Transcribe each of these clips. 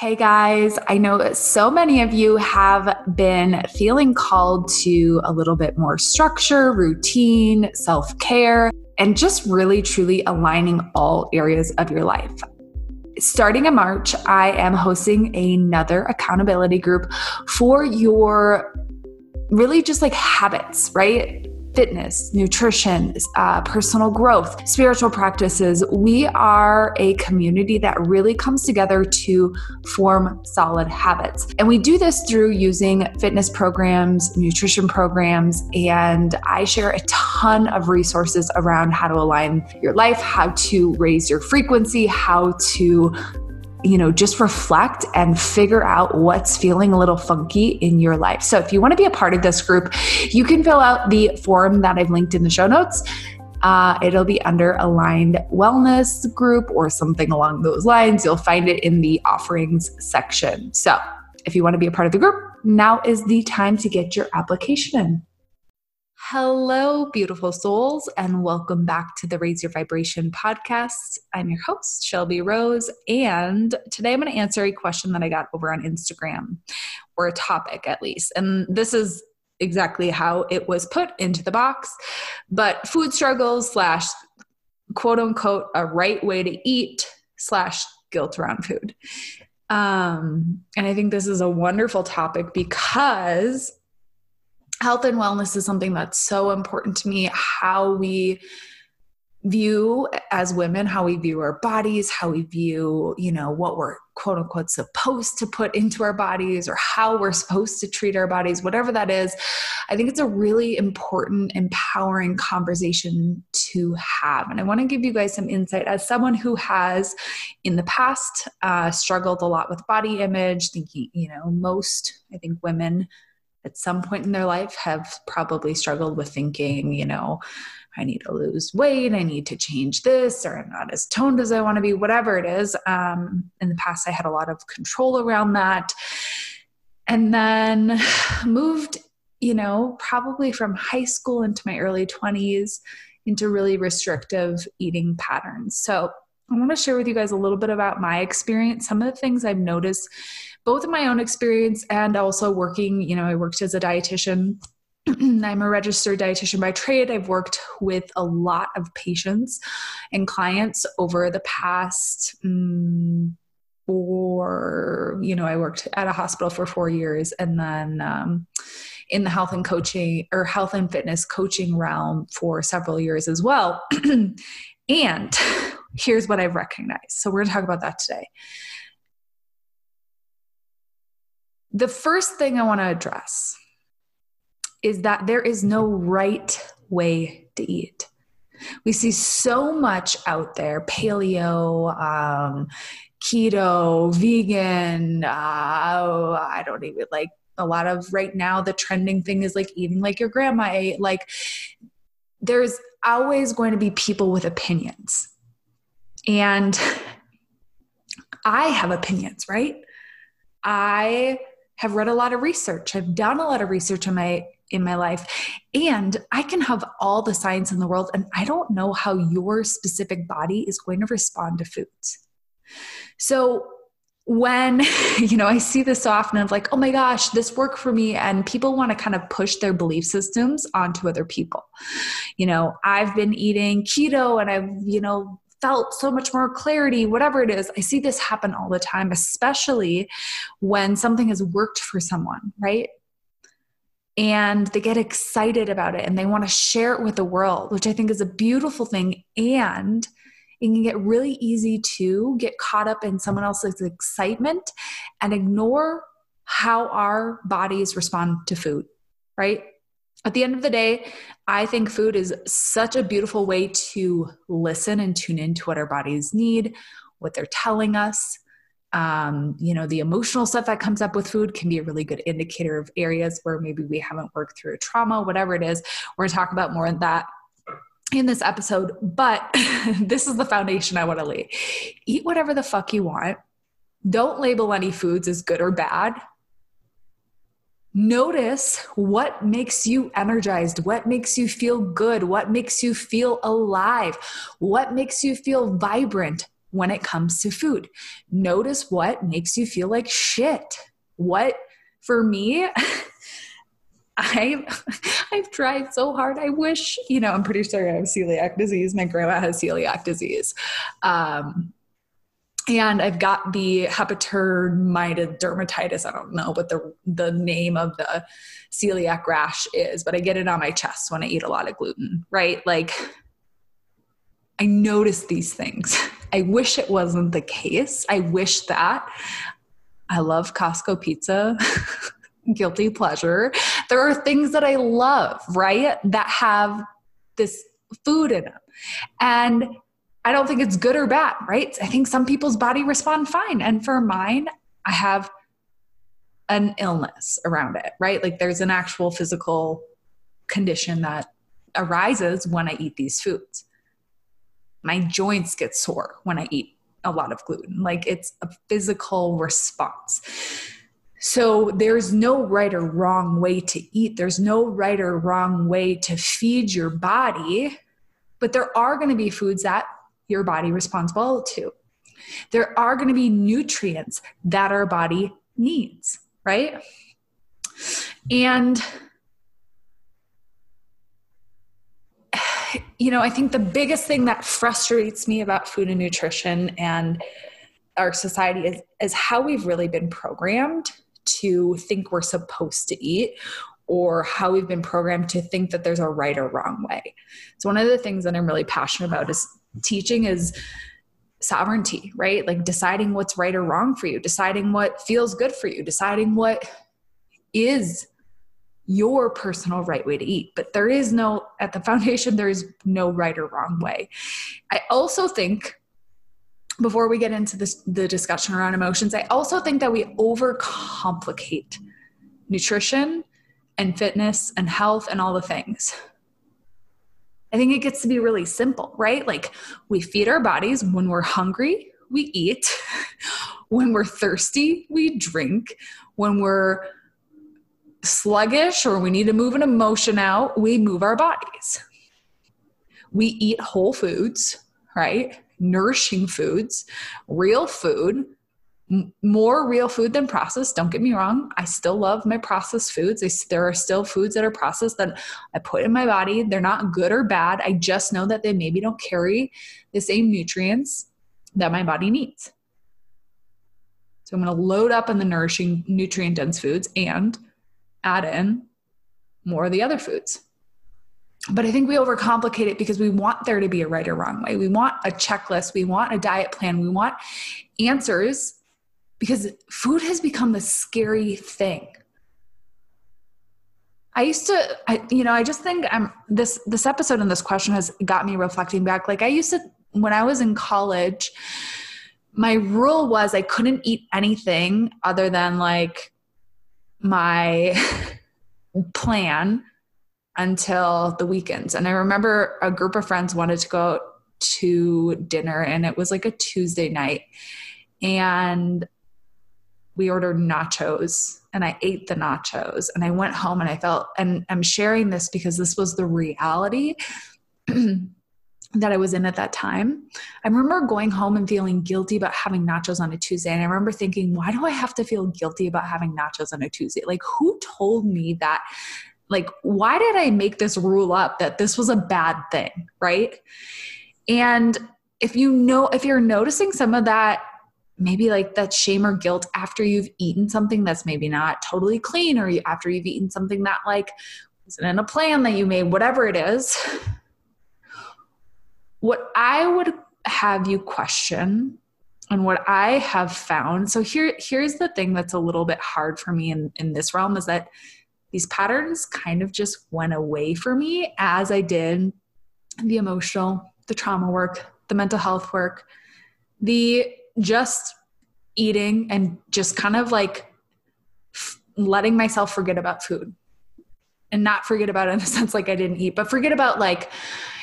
Hey guys, I know so many of you have been feeling called to a little bit more structure, routine, self care, and just really truly aligning all areas of your life. Starting in March, I am hosting another accountability group for your really just like habits, right? Fitness, nutrition, uh, personal growth, spiritual practices. We are a community that really comes together to form solid habits. And we do this through using fitness programs, nutrition programs, and I share a ton of resources around how to align your life, how to raise your frequency, how to you know, just reflect and figure out what's feeling a little funky in your life. So, if you want to be a part of this group, you can fill out the form that I've linked in the show notes. Uh, it'll be under Aligned Wellness Group or something along those lines. You'll find it in the offerings section. So, if you want to be a part of the group, now is the time to get your application in. Hello, beautiful souls, and welcome back to the Raise Your Vibration podcast. I'm your host, Shelby Rose, and today I'm going to answer a question that I got over on Instagram, or a topic at least. And this is exactly how it was put into the box, but food struggles slash quote unquote a right way to eat slash guilt around food. Um, and I think this is a wonderful topic because health and wellness is something that's so important to me how we view as women how we view our bodies how we view you know what we're quote unquote supposed to put into our bodies or how we're supposed to treat our bodies whatever that is. I think it's a really important empowering conversation to have. And i want to give you guys some insight. As someone who has in the past uh, struggled a lot with body image thinking you know most i think women at some point in their life have probably struggled with thinking, you know, I need to lose weight, I need to change this, or I'm not as toned as I want to be, whatever it is. Um, in the past, I had a lot of control around that. And then moved, you know, probably from high school into my early 20s into really restrictive eating patterns. So I want to share with you guys a little bit about my experience, some of the things I've noticed both in my own experience and also working, you know, I worked as a dietitian. I'm a registered dietitian by trade. I've worked with a lot of patients and clients over the past um, four, you know, I worked at a hospital for four years and then um, in the health and coaching or health and fitness coaching realm for several years as well. and here's what I've recognized. So we're going to talk about that today. The first thing I want to address is that there is no right way to eat. We see so much out there paleo, um, keto, vegan. Uh, I don't even like a lot of right now, the trending thing is like eating like your grandma ate. Like, there's always going to be people with opinions. And I have opinions, right? I have read a lot of research. I've done a lot of research in my in my life and I can have all the science in the world and I don't know how your specific body is going to respond to foods. So when you know i see this often of like oh my gosh this worked for me and people want to kind of push their belief systems onto other people you know i've been eating keto and i've you know felt so much more clarity, whatever it is. I see this happen all the time, especially when something has worked for someone, right? and they get excited about it and they want to share it with the world, which I think is a beautiful thing. And it can get really easy to get caught up in someone else's excitement and ignore how our bodies respond to food, right? At the end of the day, I think food is such a beautiful way to listen and tune into what our bodies need, what they're telling us. Um, you know, the emotional stuff that comes up with food can be a really good indicator of areas where maybe we haven't worked through a trauma, whatever it is. We're gonna talk about more of that in this episode, but this is the foundation I wanna lay. Eat whatever the fuck you want. Don't label any foods as good or bad. Notice what makes you energized, what makes you feel good, what makes you feel alive, what makes you feel vibrant, when it comes to food. Notice what makes you feel like shit. What, for me, I've, I've tried so hard. I wish, you know, I'm pretty sure I have celiac disease. My grandma has celiac disease. Um, and I've got the hepatitis dermatitis. I don't know what the the name of the celiac rash is, but I get it on my chest when I eat a lot of gluten, right? Like I notice these things. I wish it wasn't the case. I wish that. I love Costco pizza. Guilty pleasure. There are things that I love, right? That have this food in them. And I don't think it's good or bad, right? I think some people's body respond fine. And for mine, I have an illness around it, right? Like there's an actual physical condition that arises when I eat these foods my joints get sore when I eat a lot of gluten. Like it's a physical response. So there's no right or wrong way to eat. There's no right or wrong way to feed your body, but there are going to be foods that your body responds well to. There are going to be nutrients that our body needs, right? And you know, I think the biggest thing that frustrates me about food and nutrition and our society is, is how we've really been programmed to think we're supposed to eat or how we've been programmed to think that there's a right or wrong way. So one of the things that I'm really passionate about is teaching is sovereignty, right? Like deciding what's right or wrong for you, deciding what feels good for you, deciding what is your personal right way to eat. But there is no, at the foundation, there is no right or wrong way. I also think, before we get into this, the discussion around emotions, I also think that we overcomplicate nutrition and fitness and health and all the things. I think it gets to be really simple, right? Like we feed our bodies when we're hungry, we eat. when we're thirsty, we drink. When we're sluggish or we need to move an emotion out, we move our bodies. We eat whole foods, right? Nourishing foods, real food, more real food than processed. Don't get me wrong. I still love my processed foods. I, there are still foods that are processed that I put in my body. They're not good or bad. I just know that they maybe don't carry the same nutrients that my body needs. So I'm going to load up on the nourishing, nutrient dense foods and add in more of the other foods. But I think we overcomplicate it because we want there to be a right or wrong way. We want a checklist, we want a diet plan, we want answers because food has become the scary thing. I used to, I, you know, I just think I'm this this episode and this question has got me reflecting back. Like I used to, when I was in college, my rule was I couldn't eat anything other than like my plan until the weekends. And I remember a group of friends wanted to go to dinner, and it was like a Tuesday night. And we ordered nachos, and I ate the nachos. And I went home and I felt, and I'm sharing this because this was the reality. that I was in at that time. I remember going home and feeling guilty about having nachos on a Tuesday. And I remember thinking, why do I have to feel guilty about having nachos on a Tuesday? Like, who told me that? Like, why did I make this rule up that this was a bad thing? Right. And if you know, if you're noticing some of that maybe like that shame or guilt after you've eaten something that's maybe not totally clean or after you've eaten something that like wasn't in a plan that you made, whatever it is. What I would have you question and what I have found, so here here's the thing that's a little bit hard for me in, in this realm is that these patterns kind of just went away for me as I did the emotional, the trauma work, the mental health work, the just eating and just kind of like f- letting myself forget about food and not forget about it in the sense like I didn't eat, but forget about like,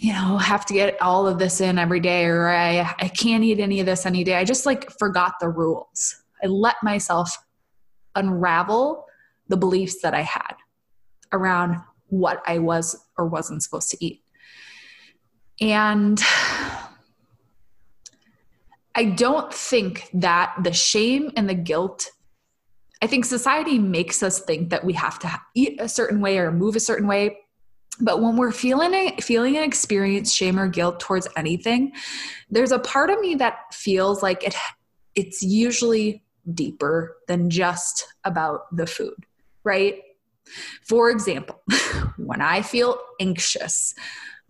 you know, have to get all of this in every day or I, I can't eat any of this any day. I just like forgot the rules. I let myself unravel the beliefs that I had around what I was or wasn't supposed to eat. And I don't think that the shame and the guilt, I think society makes us think that we have to eat a certain way or move a certain way. But when we're feeling a, feeling an experience shame or guilt towards anything, there's a part of me that feels like it it's usually deeper than just about the food, right? For example, when I feel anxious,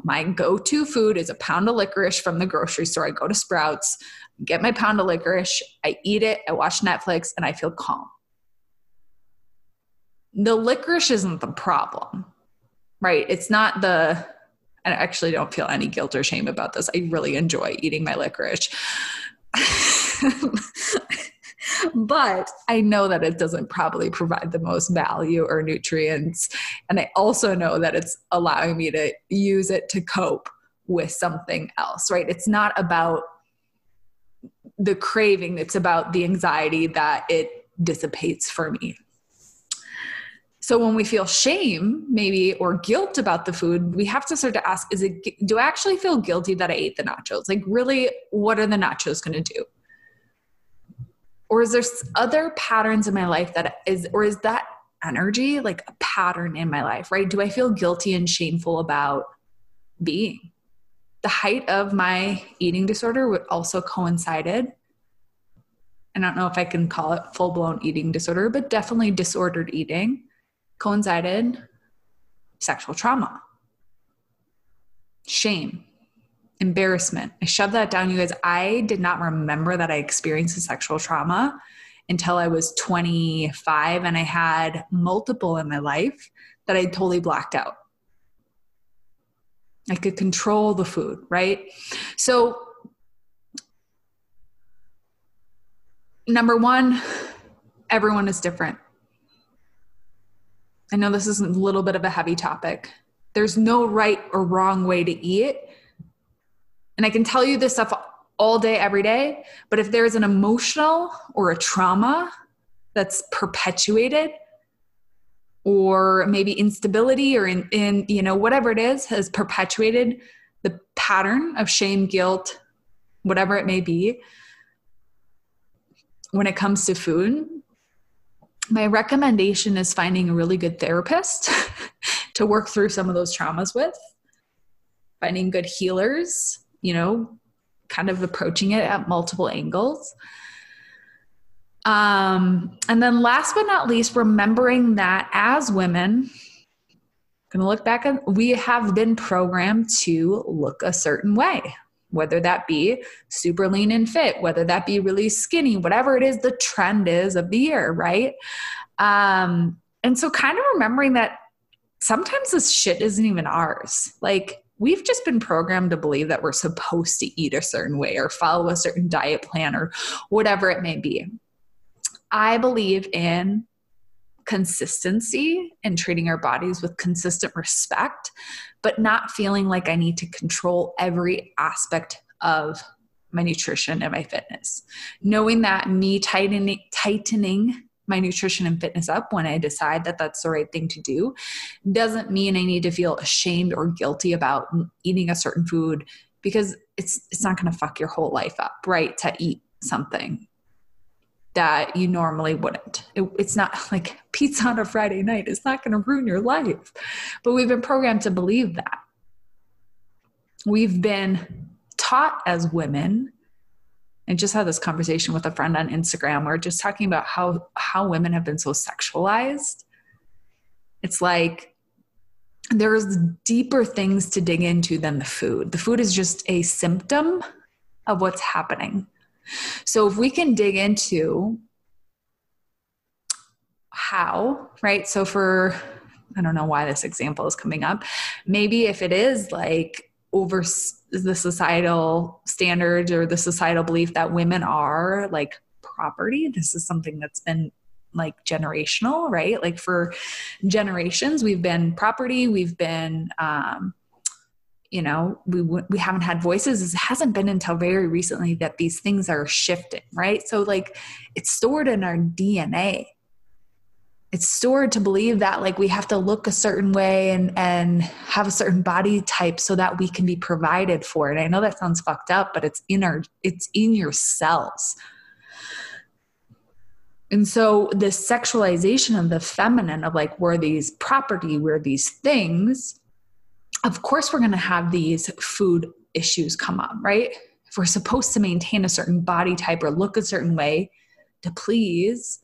my go to food is a pound of licorice from the grocery store. I go to Sprouts, get my pound of licorice, I eat it, I watch Netflix, and I feel calm. The licorice isn't the problem, right? It's not the, I actually don't feel any guilt or shame about this. I really enjoy eating my licorice. but I know that it doesn't probably provide the most value or nutrients. And I also know that it's allowing me to use it to cope with something else, right? It's not about the craving, it's about the anxiety that it dissipates for me. So when we feel shame, maybe, or guilt about the food, we have to start to ask, is it, do I actually feel guilty that I ate the nachos? Like, really, what are the nachos going to do? Or is there other patterns in my life that is, or is that energy like a pattern in my life, right? Do I feel guilty and shameful about being? The height of my eating disorder would also coincided. I don't know if I can call it full blown eating disorder, but definitely disordered eating coincided sexual trauma, shame, embarrassment. I shoved that down, you guys. I did not remember that I experienced a sexual trauma until I was 25 and I had multiple in my life that I totally blocked out. I could control the food, right? So, number one, everyone is different. I know this is a little bit of a heavy topic. There's no right or wrong way to eat. And I can tell you this stuff all day, every day. But if there's an emotional or a trauma that's perpetuated, or maybe instability or in, in you know whatever it is has perpetuated the pattern of shame guilt whatever it may be when it comes to food. My recommendation is finding a really good therapist to work through some of those traumas with. Finding good healers you know kind of approaching it at multiple angles um, and then last but not least, remembering that as women, going to look back at, we have been programmed to look a certain way, whether that be super lean and fit, whether that be really skinny, whatever it is the trend is of the year, right? Um, and so kind of remembering that sometimes this shit isn't even ours. Like, we've just been programmed to believe that we're supposed to eat a certain way or follow a certain diet plan or whatever it may be. I believe in consistency and treating our bodies with consistent respect, but not feeling like I need to control every aspect of my nutrition and my fitness. Knowing that me tightening, tightening my nutrition and fitness up when I decide that that's the right thing to do doesn't mean I need to feel ashamed or guilty about eating a certain food because it's it's not going to fuck your whole life up, right? To eat something that you normally wouldn't. It, it's not like pizza on a Friday night. It's not going to ruin your life. But we've been programmed to believe that. We've been taught as women and just had this conversation with a friend on Instagram. We are just talking about how how women have been so sexualized. It's like there's deeper things to dig into than the food. The food is just a symptom of what's happening. So if we can dig into how, right? So for I don't know why this example is coming up. Maybe if it is like over the societal standards or the societal belief that women are like property, this is something that's been like generational, right? Like for generations, we've been property, we've been, um, you know, we we haven't had voices. It hasn't been until very recently that these things are shifting, right? So like, it's stored in our DNA it's stored to believe that like we have to look a certain way and and have a certain body type so that we can be provided for and I know that sounds fucked up, but it's in our it's in your cells. And so the sexualization of the feminine of like we're these property, we're these things, of course we're going to have these food issues come up, right? If we're supposed to maintain a certain body type or look a certain way to please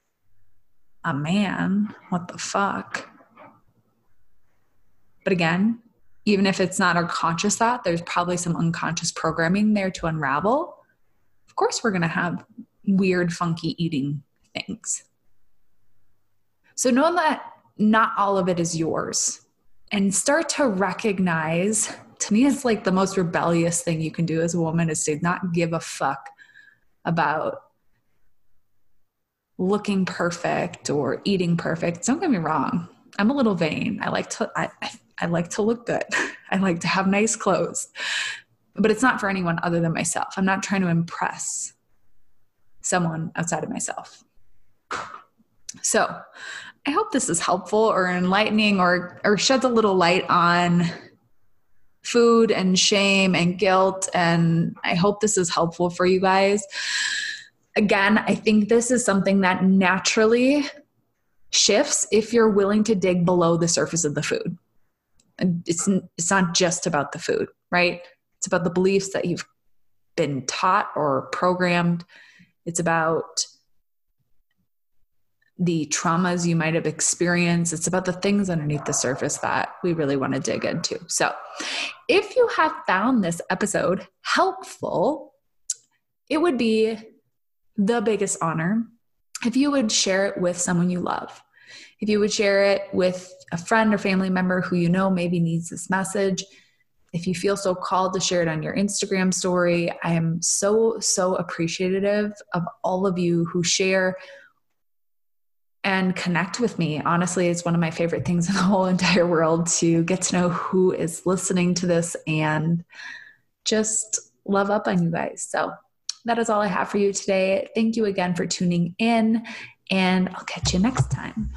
a man. What the fuck? But again, even if it's not our conscious thought, there's probably some unconscious programming there to unravel. Of course, we're going to have weird, funky eating things. So know that not all of it is yours and start to recognize to me it's like the most rebellious thing you can do as a woman is to not give a fuck about looking perfect or eating perfect. Don't get me wrong. I'm a little vain. I like to I, I like to look good. I like to have nice clothes. But it's not for anyone other than myself. I'm not trying to impress someone outside of myself. So, I hope this is helpful or enlightening or or sheds a little light on food and shame and guilt and I hope this is helpful for you guys again, I think this is something that naturally shifts if you're willing to dig below the surface of the food. And it's it's not just about the food, right? It's about the beliefs that you've been taught or programmed. It's about the traumas you might have experienced. It's about the things underneath the surface that we really want to dig into. So, if you have found this episode helpful, it would be the biggest honor if you would share it with someone you love. If you would share it with a friend or family member who you know maybe needs this message. If you feel so called to share it on your Instagram story, I am so, so appreciative of all of you who share and connect with me. Honestly, it's one of my favorite things in the whole entire world to get to know who is listening to this and just love up on you guys. So that is all I have for you today. Thank you again for tuning in, and I'll catch you next time.